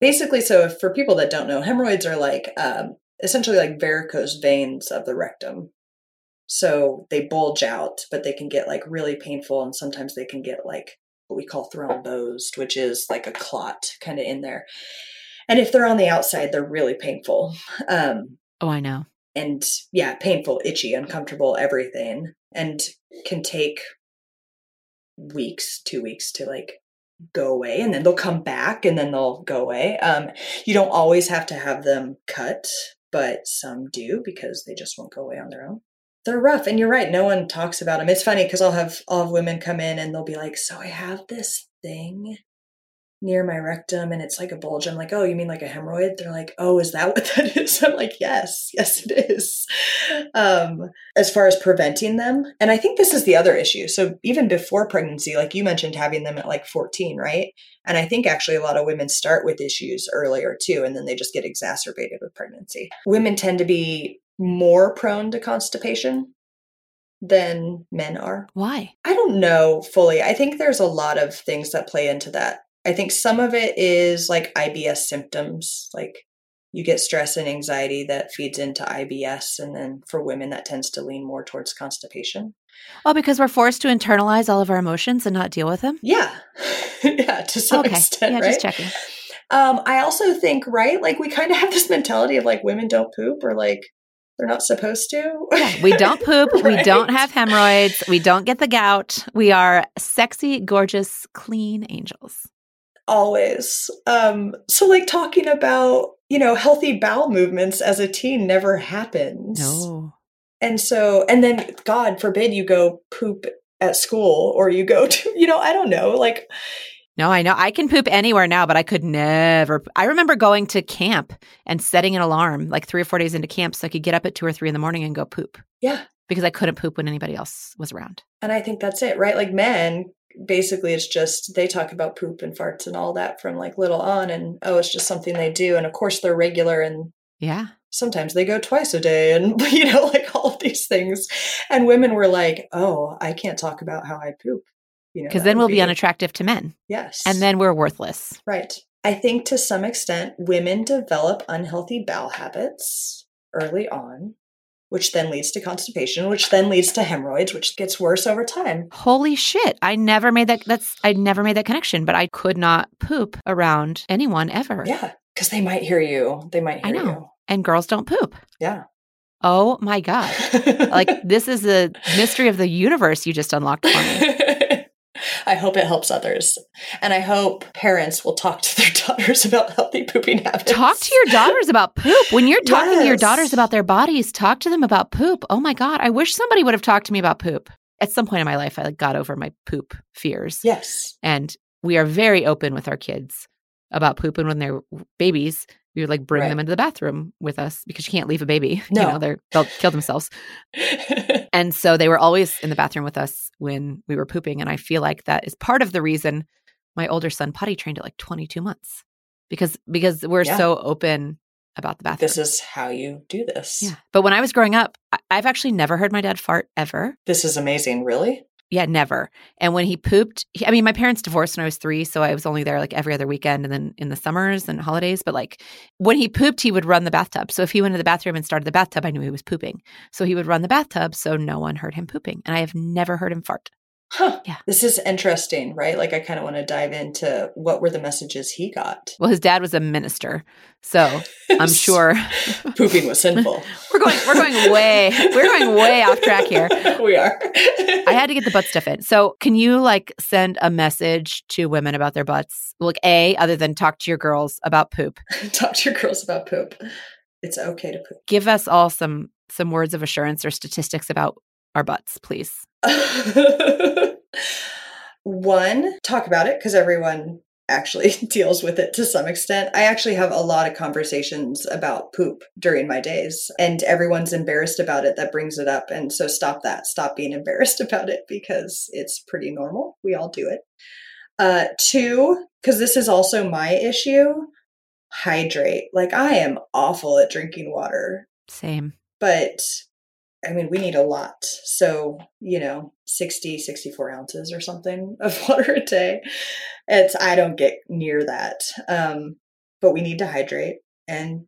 Basically, so if, for people that don't know, hemorrhoids are like um, essentially like varicose veins of the rectum. So they bulge out, but they can get like really painful, and sometimes they can get like what we call thrombosed, which is like a clot kind of in there. And if they're on the outside, they're really painful. Um,
Oh, I know.
And yeah, painful, itchy, uncomfortable, everything, and can take weeks, two weeks to like go away, and then they'll come back, and then they'll go away. Um, you don't always have to have them cut, but some do because they just won't go away on their own. They're rough, and you're right. No one talks about them. It's funny because I'll have I'll have women come in and they'll be like, "So I have this thing." Near my rectum and it's like a bulge. I'm like, oh, you mean like a hemorrhoid? They're like, oh, is that what that is? I'm like, yes, yes, it is. Um, as far as preventing them, and I think this is the other issue. So even before pregnancy, like you mentioned, having them at like 14, right? And I think actually a lot of women start with issues earlier too, and then they just get exacerbated with pregnancy. Women tend to be more prone to constipation than men are.
Why?
I don't know fully. I think there's a lot of things that play into that. I think some of it is like IBS symptoms, like you get stress and anxiety that feeds into IBS. And then for women, that tends to lean more towards constipation.
Oh, because we're forced to internalize all of our emotions and not deal with them?
Yeah. yeah, to some
okay.
extent.
yeah,
right?
just checking.
Um, I also think, right, like we kind of have this mentality of like women don't poop or like they're not supposed to.
Yeah, we don't poop. We don't have hemorrhoids. We don't get the gout. We are sexy, gorgeous, clean angels.
Always. Um, so like talking about, you know, healthy bowel movements as a teen never happens.
No.
And so, and then God forbid you go poop at school or you go to, you know, I don't know, like,
No, I know. I can poop anywhere now, but I could never. I remember going to camp and setting an alarm like three or four days into camp so I could get up at two or three in the morning and go poop
yeah.
because I couldn't poop when anybody else was around.
And I think that's it, right? Like men, basically it's just they talk about poop and farts and all that from like little on and oh, it's just something they do. And of course they're regular and
Yeah.
sometimes they go twice a day and you know like all of these things and women were like oh i can't talk about how i poop you know
Because then we'll be unattractive to men
yes
and then we're worthless.
right i think to some extent women develop unhealthy bowel habits early on which then leads to constipation which then leads to hemorrhoids which gets worse over time
Holy shit. I never made that. That's, I never made that connection, but I could not poop around anyone ever.
yeah because they might hear you they might
I
hear
know. And girls don't poop.
yeah
Oh my God. Like, this is a mystery of the universe you just unlocked for me.
I hope it helps others. And I hope parents will talk to their daughters about healthy pooping habits.
Talk to your daughters about poop. When you're talking to your daughters about their bodies, talk to them about poop. Oh my God. I wish somebody would have talked to me about poop. At some point in my life, I like, got over my poop fears.
Yes.
And we are very open with our kids about pooping when they're babies, we would like bring
Right.
them into the bathroom with us because you can't leave a baby.
No.
You know, they're, they'll kill themselves. And so they were always in the bathroom with us when we were pooping. And I feel like that is part of the reason my older son potty trained at like 22 months because because we're
Yeah.
so open about the bathroom.
this is how you do this.
yeah. But when I was growing up, I've actually never heard my dad fart ever.
This is amazing. Really?
Yeah, never. And when he pooped, he, I mean, my parents divorced when I was three, so I was only there like every other weekend and then in the summers and holidays. But like when he pooped, he would run the bathtub. So if he went to the bathroom and started the bathtub, I knew he was pooping. So he would run the bathtub so no one heard him pooping. And I have never heard him fart.
Huh.
Yeah.
This is interesting, right? Like, I kind of want to dive into what were the messages he got.
Well, his dad was a minister, so I'm sure
pooping was sinful.
we're going we're going way we're going way off track here.
we are.
I had to get the butt stuff in. So, can you like send a message to women about their butts? Like, a other than talk to your girls about poop.
talk to your girls about poop. It's okay to poop.
Give us all some some words of assurance or statistics about our butts, please.
One, talk about it because everyone actually deals with it to some extent. I actually have a lot of conversations about poop during my days, and everyone's embarrassed about it that brings it up. And so stop that. Stop being embarrassed about it because it's pretty normal. We all do it. Uh, two, because this is also my issue hydrate. Like, I am awful at drinking water
Same.
but I mean, we need a lot. So, you know, 60, 64 ounces or something of water a day. It's, I don't get near that. Um, but we need to hydrate and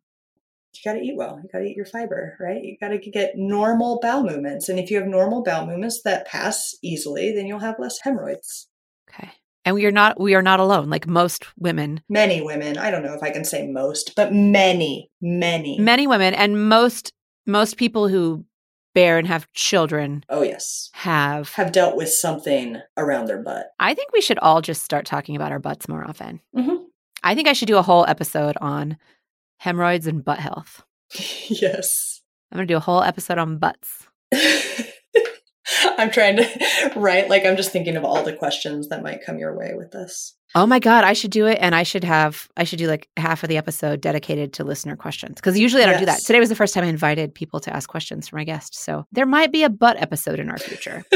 you got to eat well. You got to eat your fiber, right? You got to get normal bowel movements. And if you have normal bowel movements that pass easily, then you'll have less hemorrhoids.
Okay. And we are not we are not alone. Like most women,
Many women, I don't know if I can say most, but many, many.
many women, and most most people who bear and have children
oh, yes.
have.
Have dealt with something around their butt.
I think we should all just start talking about our butts more often.
hmm
I think I should do a whole episode on hemorrhoids and butt health.
yes.
I'm going to do a whole episode on butts.
I'm trying to write like I'm just thinking of all the questions that might come your way with this.
Oh my god, I should do it and I should have I should do like half of the episode dedicated to listener questions cuz usually I don't do that. Today was the first time I invited people to ask questions for my guest. So there might be a butt episode in our future.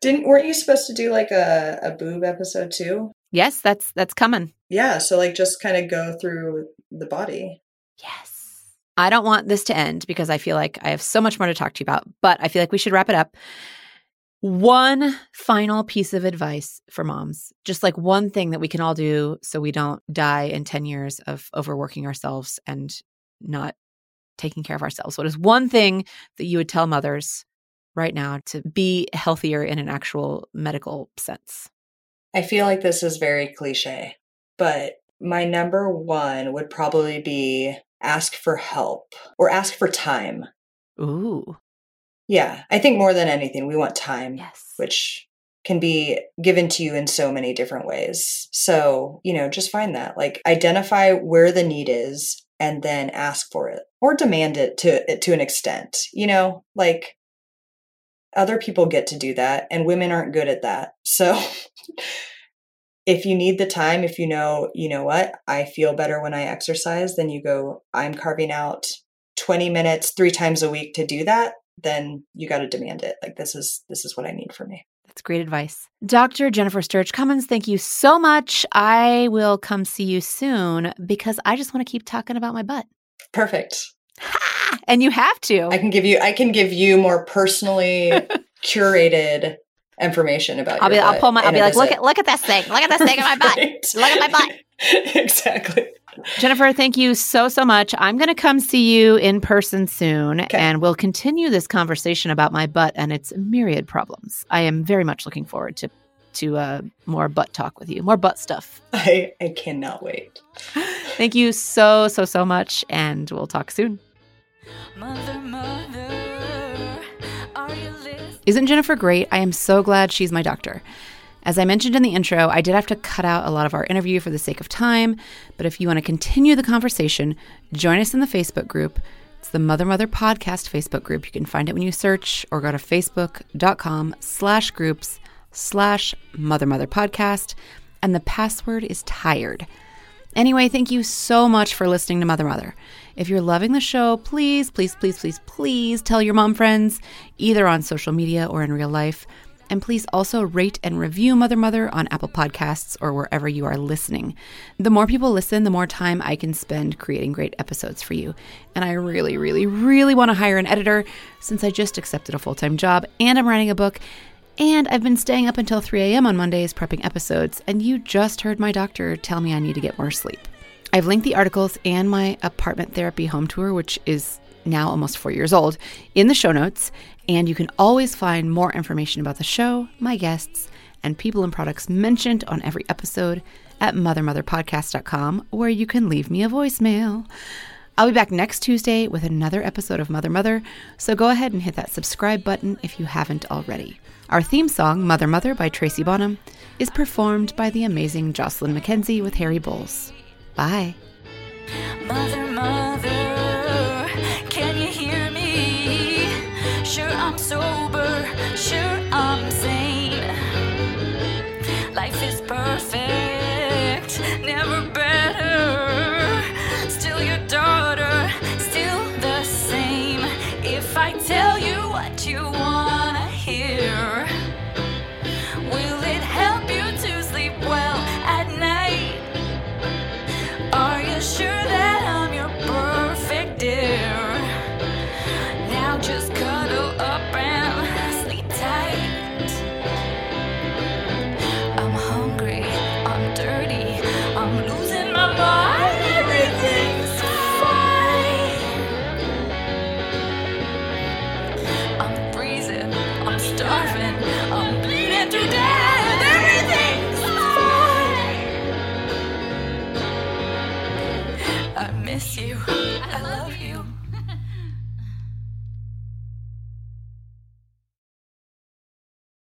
Didn't weren't you supposed to do like a, a boob episode too?
yes, that's that's coming.
Yeah, so like just kind of go through the body.
Yes. I don't want this to end because I feel like I have so much more to talk to you about, but I feel like we should wrap it up. One final piece of advice for moms, just like one thing that we can all do so we don't die in 10 years of overworking ourselves and not taking care of ourselves. What is one thing that you would tell mothers right now to be healthier in an actual medical sense?
I feel like this is very cliche, but my number one would probably be ask for help or ask for time.
Ooh,
Yeah, I think more than anything, we want time,
yes.
which can be given to you in so many different ways. So, you know, just find that. Like identify where the need is and then ask for it or demand it to to an extent. You know, like other people get to do that and women aren't good at that. So if you need the time, if you know, you know what, I feel better when I exercise, then you go, I'm carving out 20 minutes 3 times a week to do that, then you got to demand it. Like this is this is what I need for me.
That's great advice. Dr. Jennifer Sturge Cummins, thank you so much. I will come see you soon because I just want to keep talking about my butt.
Perfect.
Ha! And you have to.
I can give you I can give you more personally curated information about
I'll be
your
I'll pull my I'll be like, look at look at this thing. Look at this thing in my butt.
Right.
Look at my butt.
exactly.
Jennifer, thank you so, so much. I'm going to come see you in person soon
Okay.
and we'll continue this conversation about my butt and its myriad problems. I am very much looking forward to to uh, more butt talk with you, more butt stuff.
I I cannot wait.
Thank you so, so, so much. And we'll talk soon.
Mother, mother, are you listening?
Isn't Jennifer great? I am so glad she's my doctor. As I mentioned in the intro, I did have to cut out a lot of our interview for the sake of time, but if you want to continue the conversation, join us in the Facebook group. It's the Mother Mother Podcast Facebook group. You can find it when you search or go to facebook.com slash groups slash Mother Mother Podcast. And the password is tired. Anyway, thank you so much for listening to Mother Mother. If you're loving the show, please, please, please, please, please tell your mom friends, either on social media or in real life. And please also rate and review Mother Mother on Apple Podcasts or wherever you are listening. The more people listen, the more time I can spend creating great episodes for you. And I really, really, really want to hire an editor since I just accepted a full time job and I'm writing a book. And I've been staying up until 3 a.m. on Mondays prepping episodes, and you just heard my doctor tell me I need to get more sleep. I've linked the articles and my apartment therapy home tour, which is now almost four years old, in the show notes. And you can always find more information about the show, my guests, and people and products mentioned on every episode at mothermotherpodcast.com, where you can leave me a voicemail. I'll be back next Tuesday with another episode of Mother Mother, so go ahead and hit that subscribe button if you haven't already. Our theme song, Mother Mother by Tracy Bonham, is performed by the amazing Jocelyn Mackenzie with Harry Bowles. Bye.
Mother, mother, can you hear me? Sure, I'm sober,